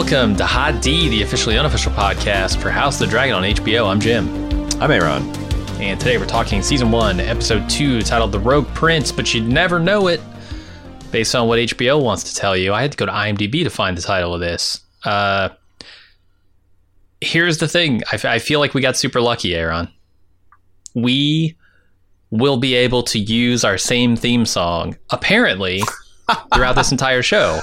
Welcome to Hot D, the officially unofficial podcast for House of the Dragon on HBO. I'm Jim. I'm Aaron. And today we're talking season one, episode two, titled The Rogue Prince, but you'd never know it based on what HBO wants to tell you. I had to go to IMDb to find the title of this. Uh, here's the thing I, f- I feel like we got super lucky, Aaron. We will be able to use our same theme song, apparently, throughout this entire show.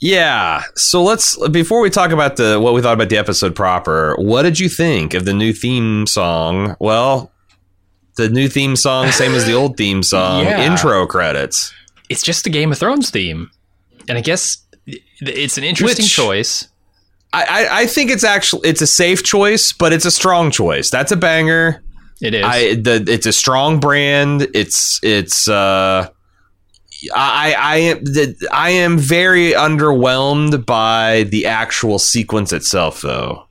Yeah. So let's before we talk about the what we thought about the episode proper, what did you think of the new theme song? Well, the new theme song, same as the old theme song, Yeah. intro credits. It's just the Game of Thrones theme. And I guess it's an interesting Which- choice. I, I, I think it's actually it's a safe choice, but it's a strong choice. That's a banger. It is. I the it's a strong brand. It's it's uh I I am I am very underwhelmed by the actual sequence itself though.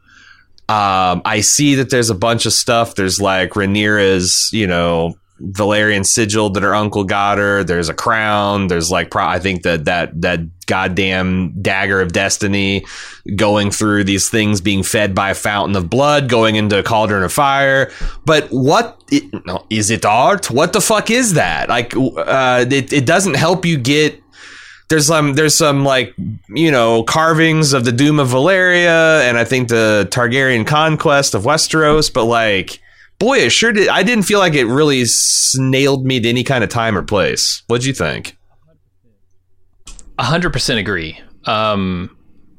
Um I see that there's a bunch of stuff. There's like Rhaenyra's, you know, Valyrian sigil that her uncle got her. There's a crown. There's like pro- I think that that that goddamn dagger of destiny going through these things being fed by a fountain of blood going into a cauldron of fire but what it, no, is it art what the fuck is that like uh it, it doesn't help you get there's some there's some like you know carvings of the doom of Valyria and i think the targaryen conquest of westeros but like boy it sure did i didn't feel like it really snailed me to any kind of time or place what'd you think hundred percent agree. Um,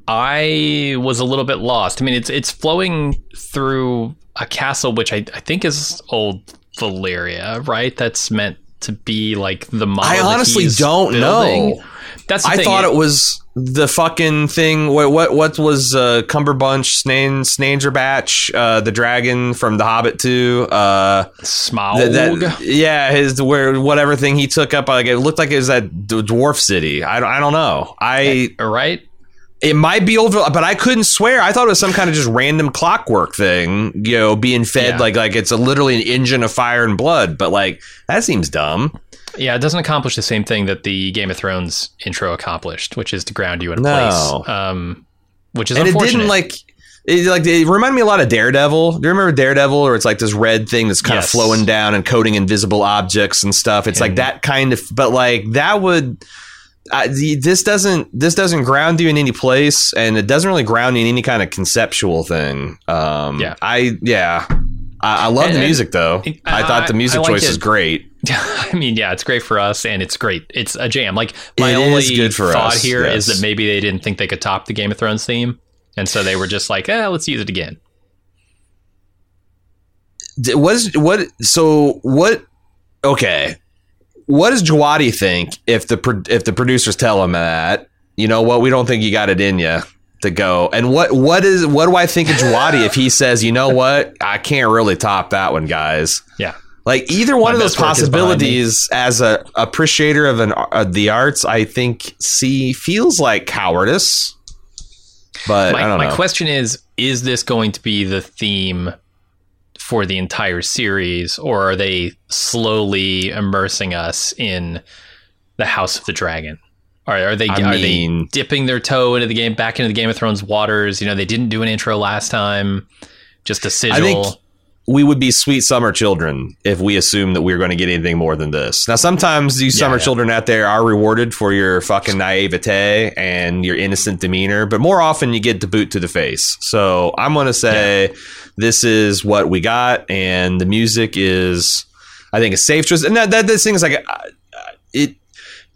I was a little bit lost. I mean, it's it's flowing through a castle, which I, I think is old Valyria, right? That's meant to be like the model. I honestly don't building. know. That's the I thing. thought it was the fucking thing. What what what was uh, Cumberbunch Snane Snangerbatch, uh, the dragon from The Hobbit two? Uh, Smaug. that, that- yeah, his where whatever thing he took up. Like it looked like it was that dwarf city. I don't, I don't know. I right? It might be over, but I couldn't swear. I thought it was some kind of just random clockwork thing. You know, being fed Yeah. like like it's a literally an engine of fire and blood. But like that seems dumb. Yeah, it doesn't accomplish the same thing that the Game of Thrones intro accomplished, which is to ground you in No. place. Um, which is and it didn't like it like it reminded me a lot of Daredevil. Do you remember Daredevil, or it's like this red thing that's kind Yes. of flowing down and coating invisible objects and stuff? It's like that kind of, but like that would. Uh, the, this doesn't this doesn't ground you in any place, and it doesn't really ground you in any kind of conceptual thing. Um, Yeah. I yeah, I, I love And- the music though. I, I- thought the music choice is great. I mean, yeah, it's great for us, and it's great. It's a jam. Like my It only good for thought us, here is yes. that maybe they didn't think they could top the Game of Thrones theme, and so they were just like, "Eh, let's use it again." Is what? So what? Okay, what does Djawadi think if the if the producers tell him that you know what we don't think you got it in you to go? And what what is what do I think of Djawadi if he says you know what? I can't really top that one guys. Yeah, like either one My of those best work is behind me. possibilities as a appreciator of an of the arts I think see feels like cowardice but I my, my question is: Is this going to be the theme for the entire series, or are they slowly immersing us in the House of the Dragon? Are, are they I are mean- they dipping their toe into the game back into the Game of Thrones waters? You know, they didn't do an intro last time, just a sigil. We would be sweet summer children if we assume that we are going to get anything more than this. Now, sometimes you summer yeah. children out there are rewarded for your fucking naivete and your innocent demeanor, but more often you get the boot to the face. So I'm going to say this is what we got, and the music is. I think a safe choice, and that, that this thing is like it.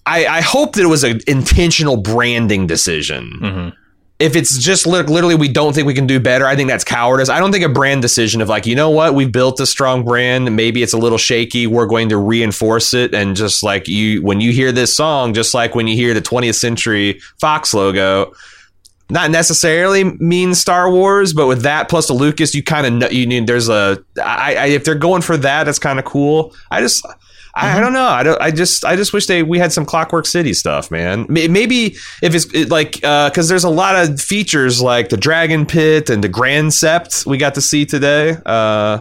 I, I hope that it was an intentional branding decision. hmm If it's just literally we don't think we can do better, I think that's cowardice. I don't think a brand decision of like, you know what, we've built a strong brand, maybe it's a little shaky, we're going to reinforce it and just like you when you hear this song, just like when you hear the 20th century Fox logo, not necessarily mean Star Wars, but with that plus the Lucas, you kind of know you need. There's a I, I if they're going for that, that's kind of cool. I just I, I don't know. I don't. I just I just wish they we had some Clockwork City stuff, man. Maybe if it's it, like because there's a lot of features like the Dragon Pit and the Grand Sept we got to see today. Uh,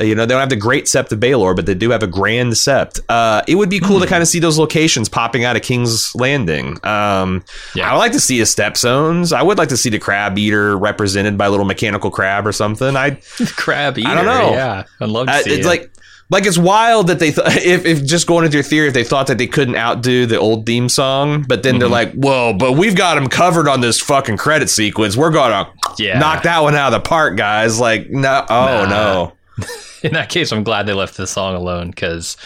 you know, they don't have the Great Sept of Baelor, but they do have a Grand Sept. Uh, it would be cool to kind of see those locations popping out of King's Landing. Um, Yeah. I would like to see the Stepstones. I would like to see the crab eater represented by a little mechanical crab or something. I Crab eater. don't know. Yeah, I'd love to uh, see it's it. like like it's wild that they th- if, if just going into your theory if they thought that they couldn't outdo the old theme song but then they're Mm-hmm. like whoa but we've got them covered on this fucking credit sequence we're gonna Yeah. knock that one out of the park guys like no oh Nah. no in that case, I'm glad they left the song alone because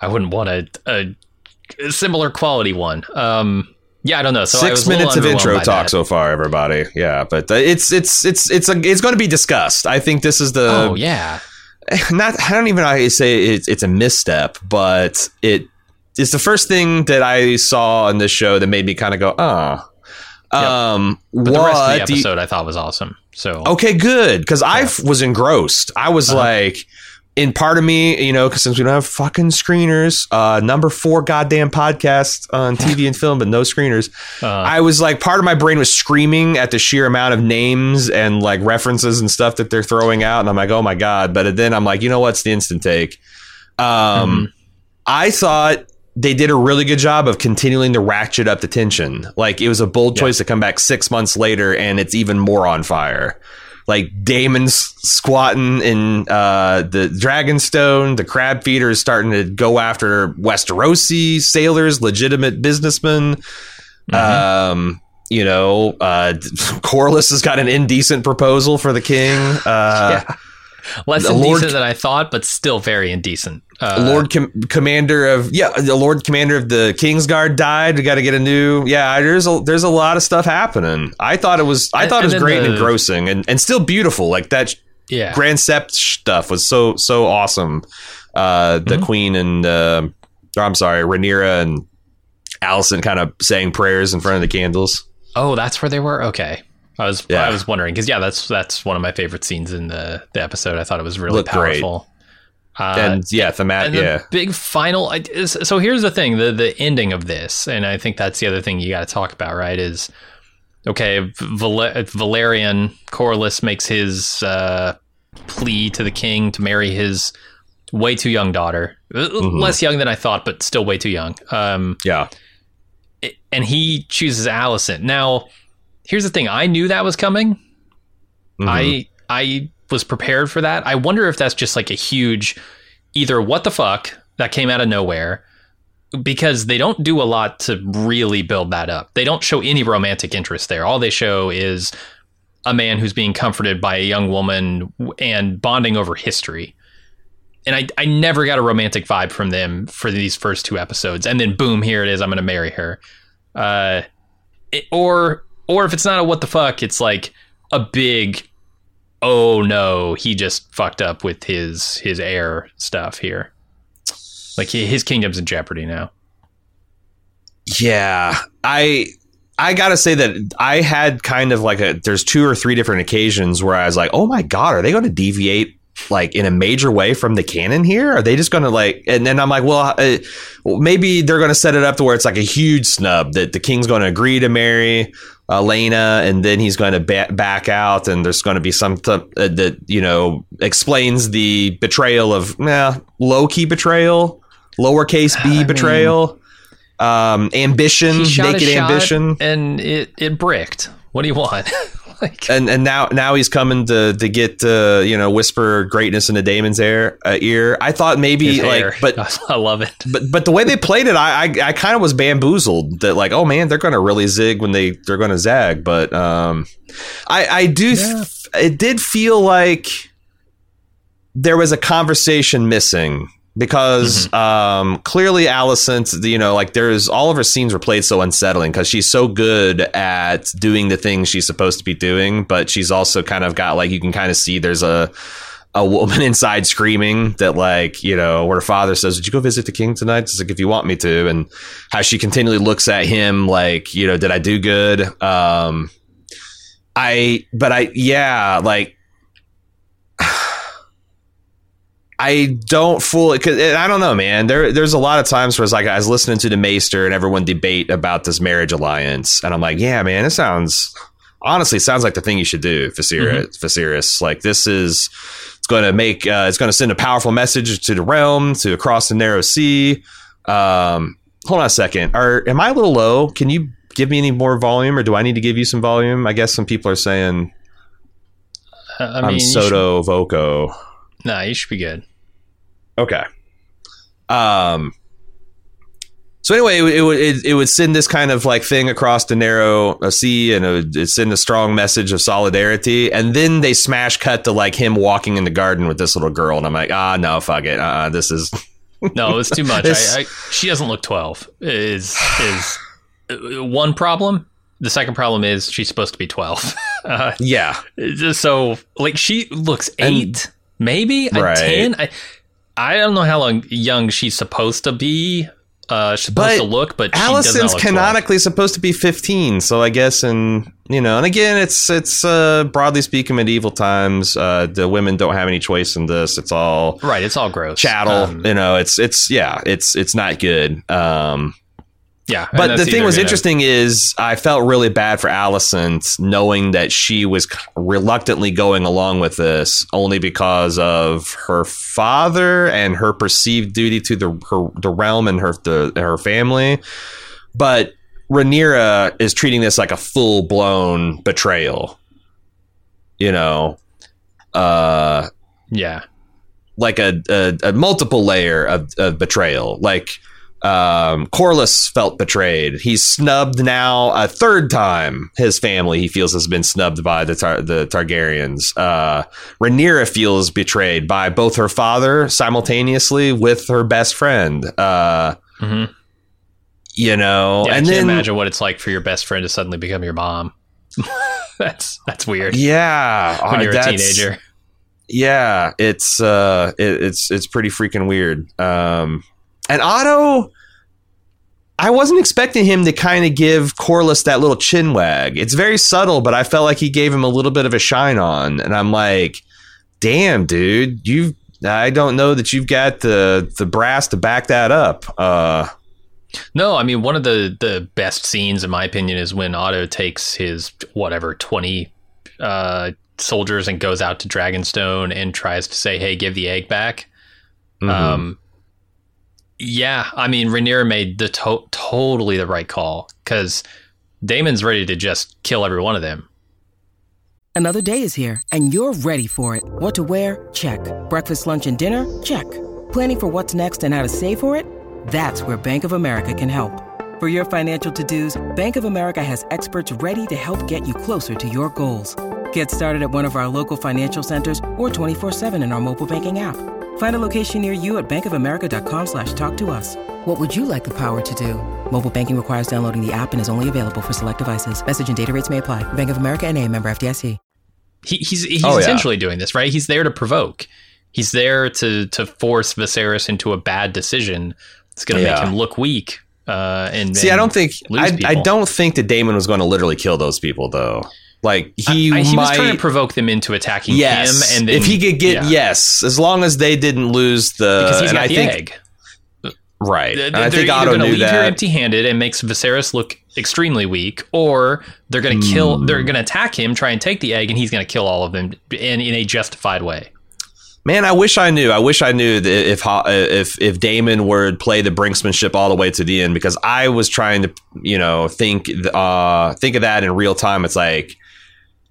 I wouldn't want a, a similar quality one. Um, yeah, I don't know. So six minutes of intro talk that. so far everybody yeah but uh, it's it's it's it's a, it's going to be discussed i think this is the oh yeah, not I don't even know how you say it's it's a misstep, but it is the first thing that I saw on this show that made me kind of go, oh. Um, but the rest of the do you- episode I thought was awesome. So okay, good, because I was engrossed. I was Uh-huh. like, in part of me, you know, because since we don't have fucking screeners, uh, number four goddamn podcast on TV and film, but no screeners. uh, I was like, part of my brain was screaming at the sheer amount of names and like references and stuff that they're throwing out, and I'm like, oh my god! But then I'm like, you know what's the instant take? Um, Mm-hmm. I thought they did a really good job of continuing to ratchet up the tension. Like it was a bold choice to come back six months later, and it's even more on fire. Like Daemon's squatting in uh, the Dragonstone, the crab feeder is starting to go after Westerosi sailors, legitimate businessmen. Um, you know, uh, Corlys has got an indecent proposal for the king. Uh, yeah. Less the Lord- indecent than I thought, but still very indecent. Uh, Lord Com- Commander of yeah, the Lord Commander of the Kingsguard died. We got to get a new yeah. There's a there's a lot of stuff happening. I thought it was I And- thought it was great and the- engrossing and, and still beautiful. Like that yeah, Grand Sept stuff was so so awesome. Uh, the Mm-hmm. Queen and uh, I'm sorry, Rhaenyra and Alicent kind of saying prayers in front of the candles. Oh, that's where they were. Okay, I was Yeah. I was wondering because yeah, that's that's one of my favorite scenes in the the episode. I thought it was really Looked powerful. Uh, and yeah, thematic. and the Yeah, big final. So here's the thing: the the ending of this, and I think that's the other thing you got to talk about, right? Is okay. Val- Velaryon Corlys makes his uh, plea to the king to marry his way too young daughter, Uh, less young than I thought, but still way too young. Um, yeah. and he chooses Alicent. Now, here's the thing: I knew that was coming. Mhm. I I was prepared for that. I wonder if that's just like a huge either what the fuck that came out of nowhere because they don't do a lot to really build that up. They don't show any romantic interest there. All they show is a man who's being comforted by a young woman and bonding over history. And I, I never got a romantic vibe from them for these first two episodes. And then boom, here it is. I'm going to marry her. Uh, it- or or if it's not a what the fuck, it's like a big oh no, he just fucked up with his his heir stuff here. Like his kingdom's in jeopardy now. Yeah, I I gotta say that I had kind of like a there's two or three different occasions where I was like, oh my god, are they going to deviate like in a major way from the canon here? Are they just going to like? And then I'm like, well, uh, maybe they're going to set it up to where it's like a huge snub that the king's going to agree to marry. Elena, and then he's going to ba- back out, and there's going to be some th- uh, that you know explains the betrayal of nah, low key betrayal, lowercase b I mean- betrayal, um, ambition, naked ambition, and it it bricked. What do you want? like and and now now he's coming to to get uh, you know whisper greatness into Daemon's ear uh, ear. I thought maybe like, but I love it. but but the way they played it, I I, I kind of was bamboozled that like, oh man, they're going to really zig when they they're going to zag. But um, I I do th- it did feel like there was a conversation missing because Mm-hmm. um, clearly Alicent, you know, like there's all of her scenes were played so unsettling because she's so good at doing the things she's supposed to be doing, but she's also kind of got like you can kind of see there's a a woman inside screaming that like you know where her father says did you go visit the king tonight it's like if you want me to and how she continually looks at him like you know did i do good um i but i yeah like I don't fully because I don't know, man. There, there's a lot of times where it's like I was listening to the Maester and everyone debate about this marriage alliance, and I'm like, yeah, man, it sounds honestly it sounds like the thing you should do, Viserys. Viserys, like this is it's going to make uh, it's going to send a powerful message to the realm, to across the narrow sea. Um, hold on a second. Are am I a little low? Can you give me any more volume, or do I need to give you some volume? I guess some people are saying Uh, I I'm mean, should- sotto voce. nah, you should be good. Okay. Um. So anyway, it, would- it would it, it would send this kind of like thing across the narrow uh, sea, and it would send a strong message of solidarity. And then they smash cut to like him walking in the garden with this little girl, and I'm like, ah, no, fuck it, uh, this is No, it's too much. I, I, she doesn't look twelve. Is is uh, one problem. The second problem is she's supposed to be twelve. Uh, yeah, so like she looks And- eight, maybe a Right. ten. I I don't know how long young she's supposed to be. Uh, supposed But to look, but she does not Alicent's look 12. canonically supposed to be 15, so I guess, and you know, and again, it's it's uh, broadly speaking medieval times. Uh, the women don't have any choice in this. It's all right. It's all gross. chattel. Um, you know, it's it's yeah, it's it's not good. Um, yeah, but the thing was gonna- interesting is I felt really bad for Alicent knowing that she was reluctantly going along with this only because of her father and her perceived duty to the her, the realm and her the, her family. But Rhaenyra is treating this like a full blown betrayal. You know, uh, Yeah, like a, a, a multiple layer of, of betrayal. Like um, Corlys felt betrayed. He's snubbed now a third time. His family he feels has been snubbed by the Tar- the Targaryens. Uh, Rhaenyra feels betrayed by both her father simultaneously with her best friend. Uh, hmm you know, yeah. and I can't then imagine what it's like for your best friend to suddenly become your mom. that's that's weird. yeah, when uh, you're a teenager. Yeah, it's uh, it, it's it's pretty freaking weird. Um, and Otto, I wasn't expecting him to kind of give Corlys that little chin wag. It's very subtle, but I felt like he gave him a little bit of a shine on, and I'm like, damn, dude, you. I don't know that you've got the the brass to back that up. Uh, No, I mean one of the the best scenes in my opinion is when Otto takes his whatever twenty uh, soldiers and goes out to Dragonstone and tries to say, "Hey, give the egg back." mhm. Um, yeah, I mean Rhaenyra made the to- totally the right call because Daemon's ready to just kill every one of them. Another day is here, and you're ready for it. What to wear? Check. Breakfast, lunch, and dinner? Check. Planning for what's next and how to save for it? That's where Bank of America can help. For your financial to dos, Bank of America has experts ready to help get you closer to your goals. Get started at one of our local financial centers or 24-7 in our mobile banking app. Find a location near you at bankofamerica.com slash talk to us. What would you like the power to do? Mobile banking requires downloading the app and is only available for select devices. Message and data rates may apply. Bank of America and a member FDIC. He, he's he's Oh, yeah. essentially doing this, right? He's there to provoke. He's there to to force Viserys into a bad decision. It's going to Yeah. make him look weak. Uh, and See, I don't think I, I don't think that Daemon was going to literally kill those people though. Like he, I- I- he was trying to provoke them into attacking yes, him, and then, if he could get yeah. yes, as long as they didn't lose the because he's and got I the think egg. right. They're, I think either Otto going to knew leave her empty-handed and makes Viserys look extremely weak, or they're going to kill. Hmm. They're going to attack him, try and take the egg, and he's going to kill all of them in in a justified way. Man, I wish I knew. I wish I knew that if if if Daemon would play the brinksmanship all the way to the end because I was trying to you know think uh think of that in real time. It's like.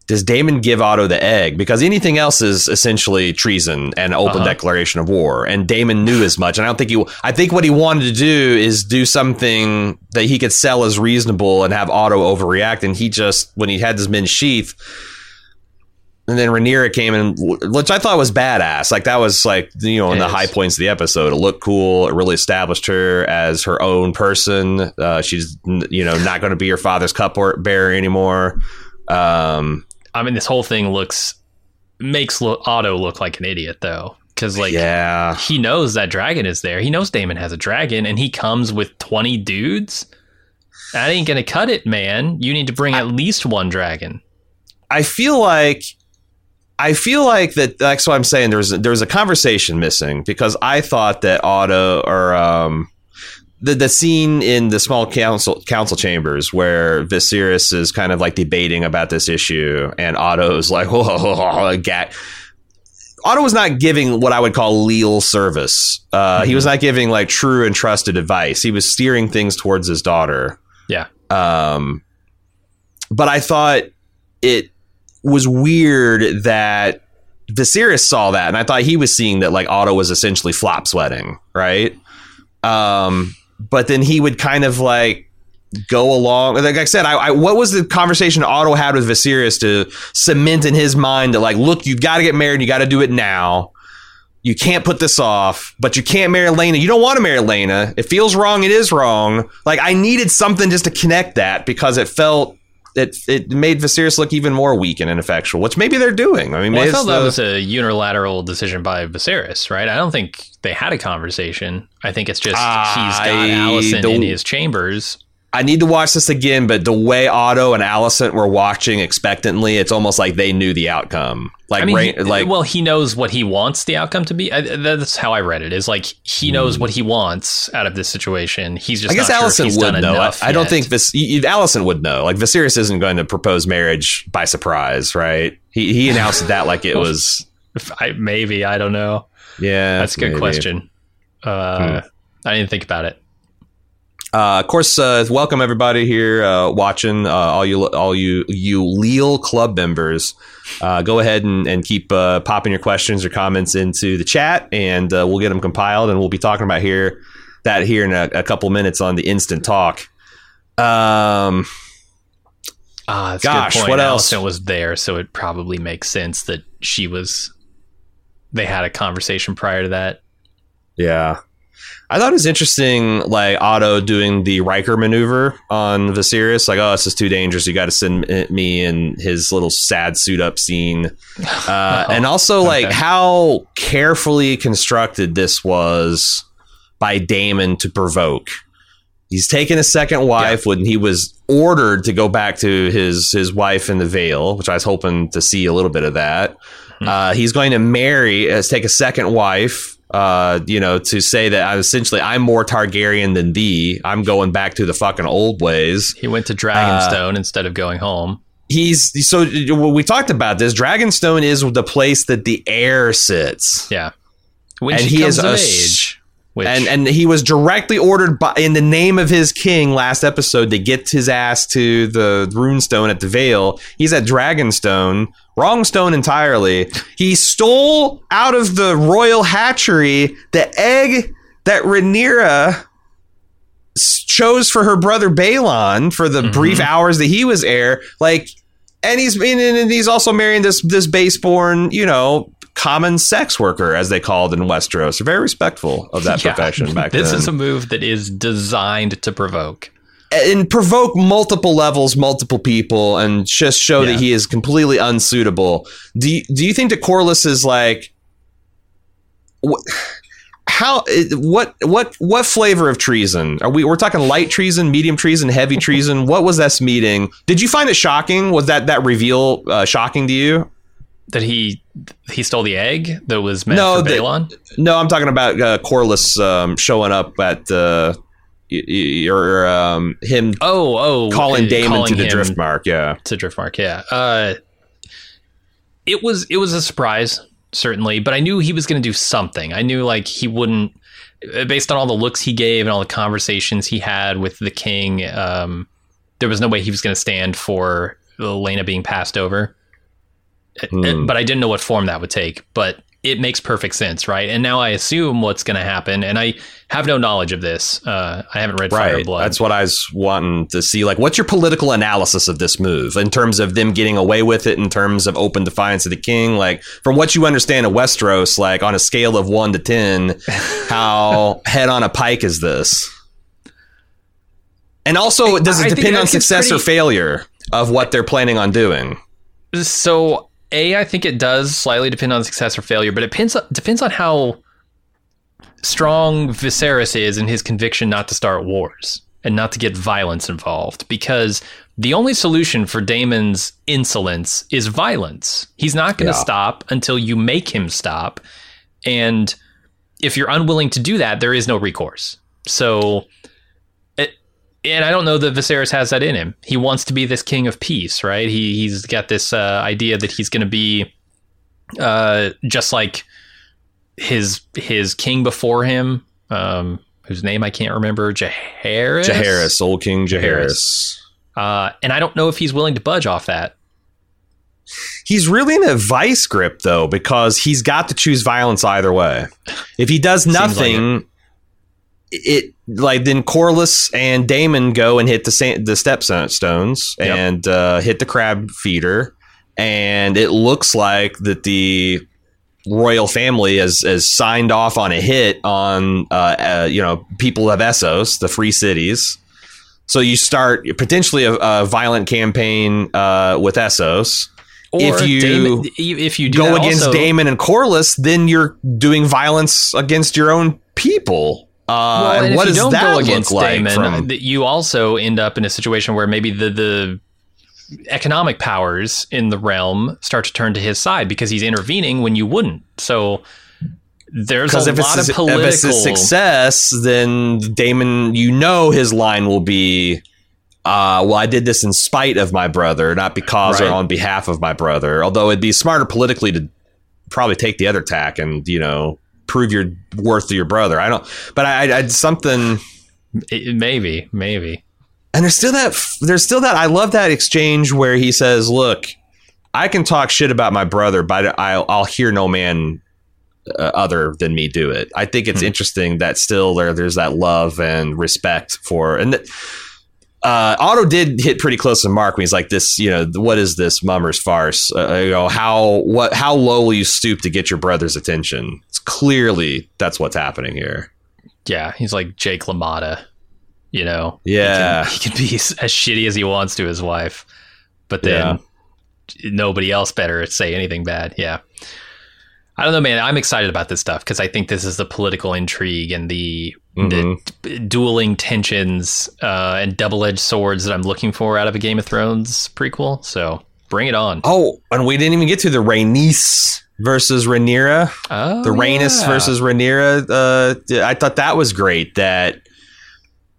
Does Daemon give Otto the egg? Because anything else is essentially treason and open Uh-huh. declaration of war. And Daemon knew as much. And I don't think he. I think what he wanted to do is do something that he could sell as reasonable and have Otto overreact. And he just, when he had his men sheath, and then Rhaenyra came in, which I thought was badass. Like that was like you know in the high points of the episode. It looked cool. It really established her as her own person. Uh, she's you know not going to be your father's cupbearer anymore. Um, I mean, this whole thing looks makes Otto look like an idiot though, because like yeah, he knows that dragon is there. He knows Daemon has a dragon, and he comes with twenty dudes. That ain't gonna cut it, man. You need to bring at least one dragon. I feel like I feel like that. That's what I'm saying. There's there's a conversation missing because I thought that Otto or um the the scene in the small council council chambers where Viserys is kind of like debating about this issue and Otto's like whoa, whoa, whoa, gag. Otto was not giving what I would call leal service. Uh, He was not giving like true and trusted advice. He was steering things towards his daughter. Yeah. Um, but I thought it was weird that Viserys saw that, and I thought he was seeing that like Otto was essentially flop sweating, right? Um, but then he would kind of like go along. Like I said, I, I what was the conversation Otto had with Viserys to cement in his mind that like, look, you've got to get married, you got to do it now. You can't put this off, but you can't marry Laena. You don't want to marry Laena. It feels wrong. It is wrong. Like I needed something just to connect that because it felt it it made Viserys look even more weak and ineffectual, which maybe they're doing. I mean, Well, I felt it's that the- was a unilateral decision by Viserys, right? I don't think they had a conversation. I think it's just he's got Alicent in his chambers. I need to watch this again, but the way Otto and Alicent were watching expectantly, it's almost like they knew the outcome. Like, I mean, he- like well, he knows what he wants the outcome to be. I, that's how I read it. Is like he knows what he wants out of this situation. He's just. Hmm. I guess sure Alicent he's would know. I, I don't think this. Alicent would know. Like Viserys isn't going to propose marriage by surprise, right? He he announced that like it was. I, maybe I don't know. Yeah, That's a good maybe. question. Uh, I didn't think about it. Uh, of course, uh, welcome everybody here uh, watching. Uh, all you, all you, you Leal Club members, uh, go ahead and, and keep uh, popping your questions or comments into the chat, and uh, we'll get them compiled, and we'll be talking about here that here in a, a couple minutes on the instant talk. Um, Ah, Gosh, what else? Alicent was there, so it probably makes sense that she was. They had a conversation prior to that. yeah. I thought it was interesting, like Otto doing the Riker maneuver on Viserys. Like, oh, this is too dangerous. You got to send me in his little sad suit up scene. Uh, and also, like, okay. how carefully constructed this was by Daemon to provoke. He's taken a second wife when he was ordered to go back to his his wife in the Vale, which I was hoping to see a little bit of that. Uh, he's going to marry, uh, take a second wife. Uh, you know, to say that I'm essentially I'm more Targaryen than thee. I'm going back to the fucking old ways. He went to Uh, Dragonstone instead of going home. He's so we talked about this. Dragonstone is the place that the heir sits. Yeah, when And he is of a age, which and and he was directly ordered by in the name of his king last episode to get his ass to the runestone at the Vale. He's at Dragonstone, wrong stone entirely. He stole out of the royal hatchery the egg that Rhaenyra chose for her brother Baelon for the Mhm. brief hours that he was heir. Like, and he's and, and he's also marrying this this baseborn, you know. Common sex worker, as they called in Westeros, very respectful of that Yeah, profession back this then is a move that is designed to provoke. and provoke multiple levels, multiple people, and just show Yeah. that he is completely unsuitable. Do you, do you think that Corlys is like? How what what what flavor of treason are we? We're talking light treason, medium treason, heavy treason. What was this meeting? Did you find it shocking? Was that that reveal uh, shocking to you? That he he stole the egg that was meant No, for the- Baelon. No, I'm talking about uh, Corlys um, showing up at uh, y- y- or um, him Oh, oh, calling uh, Daemon calling to the Driftmark. Yeah. to Driftmark. Yeah, uh, it was it was a surprise certainly, but I knew he was going to do something. I knew like he wouldn't, uh, based on all the looks he gave and all the conversations he had with the king. Um, there was no way he was going to stand for Laena being passed over. Hmm. But I didn't know what form that would take. But it makes perfect sense, right? And now I assume what's going to happen, and I have no knowledge of this. Uh, I haven't read Fire Right. Blood. That's what I was wanting to see. Like, what's your political analysis of this move in terms of them getting away with it, in terms of open defiance of the king? Like, from what you understand of Westeros, like on a scale of one to 10, how head on a pike is this? And also, does it think- depend on success or failure of what they're planning on doing? So, a, I think it does slightly depend on success or failure, but it depends depends on how strong Viserys is in his conviction not to start wars and not to get violence involved. Because the only solution for Daemon's insolence is violence. He's not going to Yeah. stop until you make him stop, and if you're unwilling to do that, there is no recourse. So. And I don't know that Viserys has that in him. He wants to be this king of peace, right? He he's got this uh, idea that he's going to be uh, just like his his king before him, um, whose name I can't remember, Jaehaerys. Jaehaerys, old King Jaehaerys. Uh, and I don't know if he's willing to budge off that. He's really in a vice grip though, because he's got to choose violence either way. If he does nothing, it. like then Corlys and Daemon go and hit the sa- the stepstones Yep. and uh, hit the crab feeder, and it looks like that the royal family has, has signed off on a hit on uh, uh, you know people of Essos, the free cities. So you start potentially a, a violent campaign uh, with Essos. If you Daemon- if you do go against also- Damon and Corlys, then you're doing violence against your own people. Uh, Well, and what does don't that go look against like? Daemon, from- that you also end up in a situation where maybe the the economic powers in the realm start to turn to his side because he's intervening when you wouldn't. So there's a if lot it's, of political. if it's success, then Daemon, you know, his line will be, uh, "Well, I did this in spite of my brother, not because or on behalf of my brother." Although it'd be smarter politically to probably take the other tack and you know prove your worth to your brother. I don't, but I, I, something. It- maybe, maybe. And there's still that. There's still that. I love that exchange where he says, "Look, I can talk shit about my brother, but I'll, I'll hear no man uh, other than me do it." I think it's Hmm. interesting that still there there's that love and respect for and. th- uh, Otto did hit pretty close to Mark when he's like, "This, you know, what is this mummer's farce? Uh, you know, how what how low will you stoop to get your brother's attention?" It's clearly that's what's happening here. Yeah, he's like Jake LaMotta. You know, Yeah. he can, he can be as as shitty as he wants to his wife, but then nobody else better say anything bad. Yeah, I don't know, man. I'm excited about this stuff because I think this is the political intrigue and the Mhm. the dueling tensions uh, and double edged swords that I'm looking for out of a Game of Thrones prequel. So bring it on. Oh, and we didn't even get to the Rhaenys versus Rhaenyra. Oh, the Rhaenys yeah. versus Rhaenyra. Uh, I thought that was great. That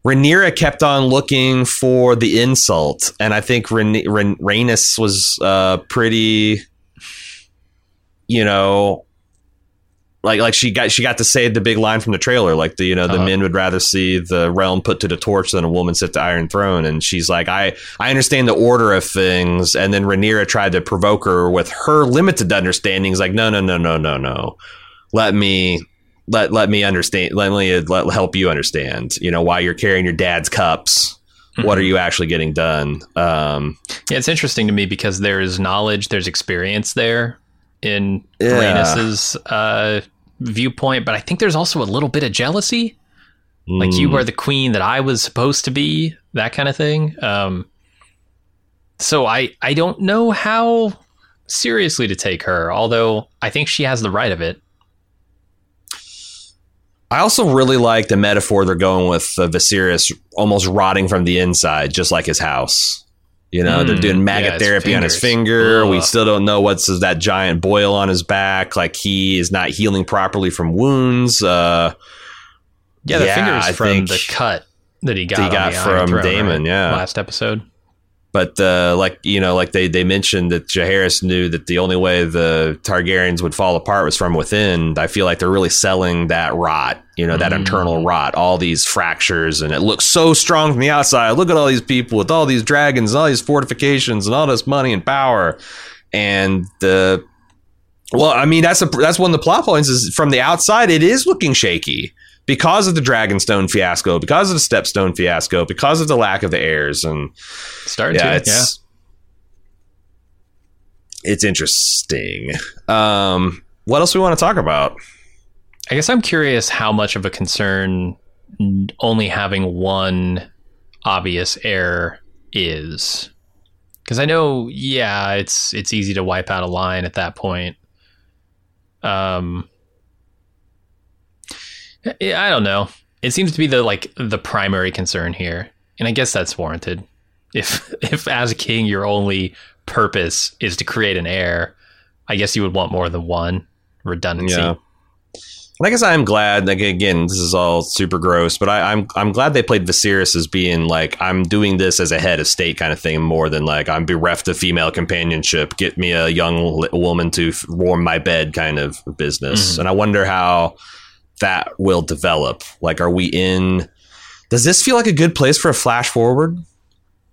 Rhaenyra kept on looking for the insult, and I think Rhaen- Rhaen- Rhaenys was uh, pretty, you know, like like she got she got to say the big line from the trailer, like the you know the Uh-huh. men would rather see the realm put to the torch than a woman sit the Iron Throne, and she's like, I I understand the order of things, and then Rhaenyra tried to provoke her with her limited understandings, like no no no no no no, let me. Let, let me understand. Let me let, help you understand. You know why you're carrying your dad's cups. What are you actually getting done? Um, Yeah, it's interesting to me because there is knowledge, there's experience there in Yeah. Uh, viewpoint, but I think there's also a little bit of jealousy. Like you mm, are the queen that I was supposed to be, that kind of thing. Um, so I I don't know how seriously to take her, although I think she has the right of it. I also really like the metaphor they're going with uh, Viserys almost rotting from the inside, just like his house. You know, they're Mm, doing yeah, maggot his therapy on his finger. We still don't know what's that giant boil on his back. Like he is not healing properly from wounds. Uh, Yeah, the Yeah, from the cut that he got, he got from Daemon, right? yeah. last episode. But uh, like you know, like they they mentioned that Jaehaerys knew that the only way the Targaryens would fall apart was from within. I feel like they're really selling that rot. You know, that Mm. internal rot, all these fractures, and it looks so strong from the outside. Look at all these people with all these dragons, all these fortifications, and all this money and power, and the Well, I mean that's a that's one of the plot points is from the outside it is looking shaky because of the Dragonstone fiasco, because of the Stepstone fiasco, because of the lack of the heirs, and Starting yeah, to, it's yeah. it's interesting. Um, what else we want to talk about? I guess I'm curious how much of a concern only having one obvious heir is. Because I know, yeah, it's it's easy to wipe out a line at that point. Um, I don't know. It seems to be the like the primary concern here, and I guess that's warranted. If if as a king your only purpose is to create an heir, I guess you would want more than one redundancy. Yeah. And I guess I'm glad. Like again, this is all super gross, but I, I'm I'm glad they played Viserys as being like I'm doing this as a head of state kind of thing, more than like I'm bereft of female companionship. Get me a young woman to f- warm my bed kind of business. Mhm. And I wonder how that will develop. Like, are we in? Does this feel like a good place for a flash forward?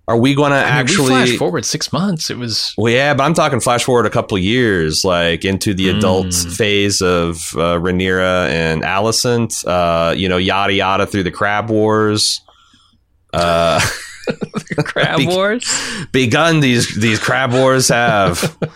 Are we going to I actually? flash forward six months. It was Well, yeah, but I'm talking flash forward a couple years, like into the adult Mm. phase of uh, Rhaenyra and Alicent. Uh, you know, yada yada through the Crab Wars. Uh, crab Be- wars. begun these these Crab Wars have.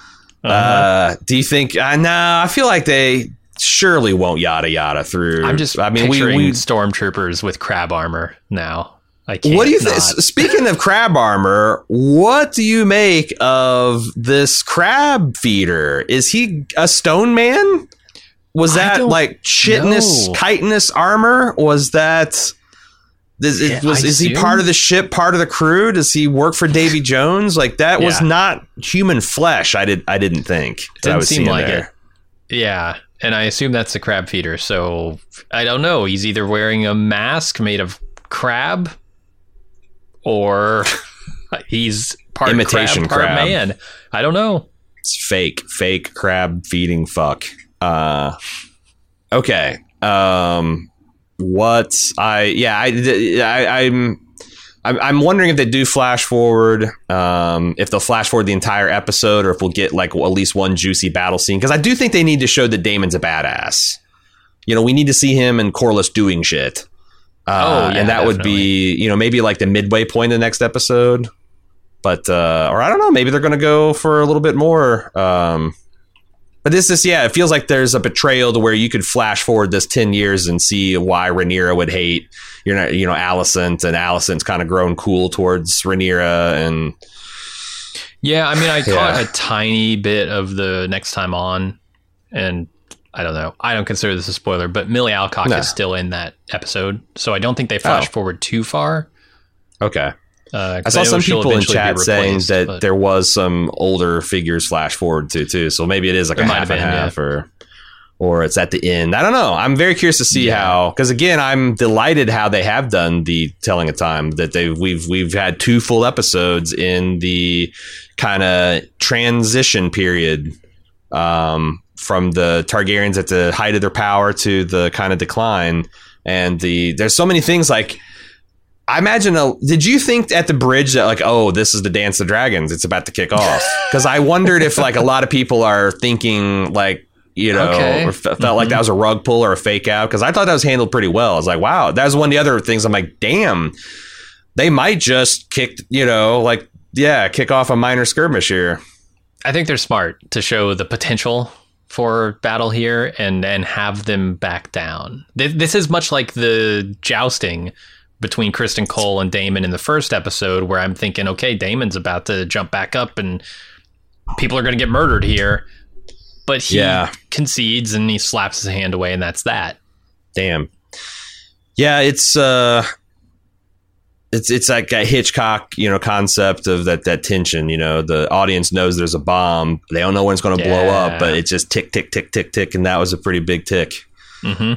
Uh-huh. uh, do you think? Uh, nah, I feel like they surely won't yada yada through. I'm just I mean, we, we stormtroopers with crab armor now. I can't. What do you think? Speaking of crab armor, what do you make of this crab feeder? Is he a stone man? Was that like chitinous, know. chitinous armor? Was that? Is, Yeah, was, is he part of the ship, part of the crew? Does he work for Davy Jones? Like that was not human flesh. I did. I didn't think. Didn't was seem like there. it. Yeah, and I assume that's the crab feeder. So I don't know. He's either wearing a mask made of crab, or he's part Imitation crab, part crab. man. I don't know. It's fake, fake crab feeding fuck. Uh, okay. Um, what I yeah I, I I'm. I'm I'm wondering if they do flash forward, um, if they'll flash forward the entire episode, or if we'll get like at least one juicy battle scene. Because I do think they need to show that Daemon's a badass. You know, we need to see him and Corlys doing shit. Uh, Oh, yeah, and that would be you know maybe like the midway point of the next episode. But uh, or I don't know, maybe they're going to go for a little bit more. Um, but this is yeah, it feels like there's a betrayal to where you could flash forward this ten years and see why Rhaenyra would hate you're not you know Alicent and Alicent's kind of grown cool towards Rhaenyra and Yeah, I mean, I Yeah. caught a tiny bit of the next time on, and I don't know. I don't consider this a spoiler, but Millie Alcock No. is still in that episode, so I don't think they flash Oh. forward too far. okay. Uh, I saw some people in chat saying that there. there was some older figures flash forward to too. So maybe it is like a half have and been, yeah. half or or it's at the end. I don't know. I'm very curious to see Yeah. how because again, I'm delighted how they have done the telling of time that they we've we've had two full episodes in the kind of transition period um, from the Targaryens at the height of their power to the kind of decline. And the there's so many things like I imagine. A, did you think at the bridge that like, oh, this is the Dance of Dragons? It's about to kick off? Because I wondered if like a lot of people are thinking like. You know, Okay. or f- felt like Mhm. that was a rug pull or a fake out because I thought that was handled pretty well. I was like, wow, that was one of the other things. I'm like, damn, they might just kick, you know, like yeah, kick off a minor skirmish here. I think they're smart to show the potential for battle here and and have them back down. This is much like the jousting between Criston Cole and Daemon in the first episode, where I'm thinking, okay, Daemon's about to jump back up and people are going to get murdered here, but he Yeah. concedes and he slaps his hand away, and that's that. Damn. Yeah, it's uh it's it's like a Hitchcock, you know, concept of that that tension, you know, the audience knows there's a bomb. They don't know when it's going to blow up, but it's just tick tick tick tick tick and that was a pretty big tick. hmm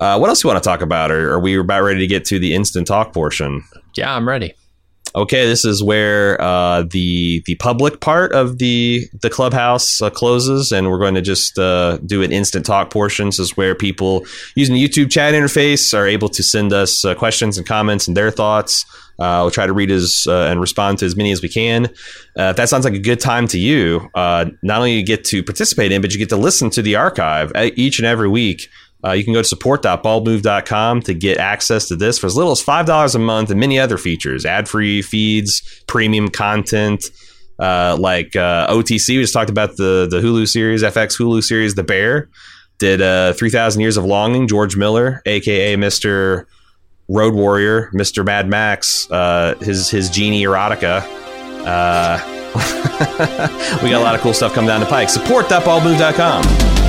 Uh, what else do you want to talk about? Or are we about ready to get to the instant talk portion? Yeah, I'm ready. okay, this is where uh, the the public part of the the clubhouse uh, closes, and we're going to just uh, do an instant talk portion. This is where people using the YouTube chat interface are able to send us uh, questions and comments and their thoughts. Uh, we'll try to read as uh, and respond to as many as we can. if that sounds like a good time to you, not only you get to participate in, but you get to listen to the archive each and every week. Uh, you can go to support.baldmove.com to get access to this for as little as $5 a month and many other features ad free feeds, premium content. Uh, like uh, OTC, we just talked about the, the Hulu series, FX Hulu series, The Bear. Did uh, 3,000 Years of Longing, George Miller, aka Mr. Road Warrior, Mr. Mad Max, uh, his, his genie erotica. Uh, we got a lot of cool stuff coming down the pike. Support.baldmove.com.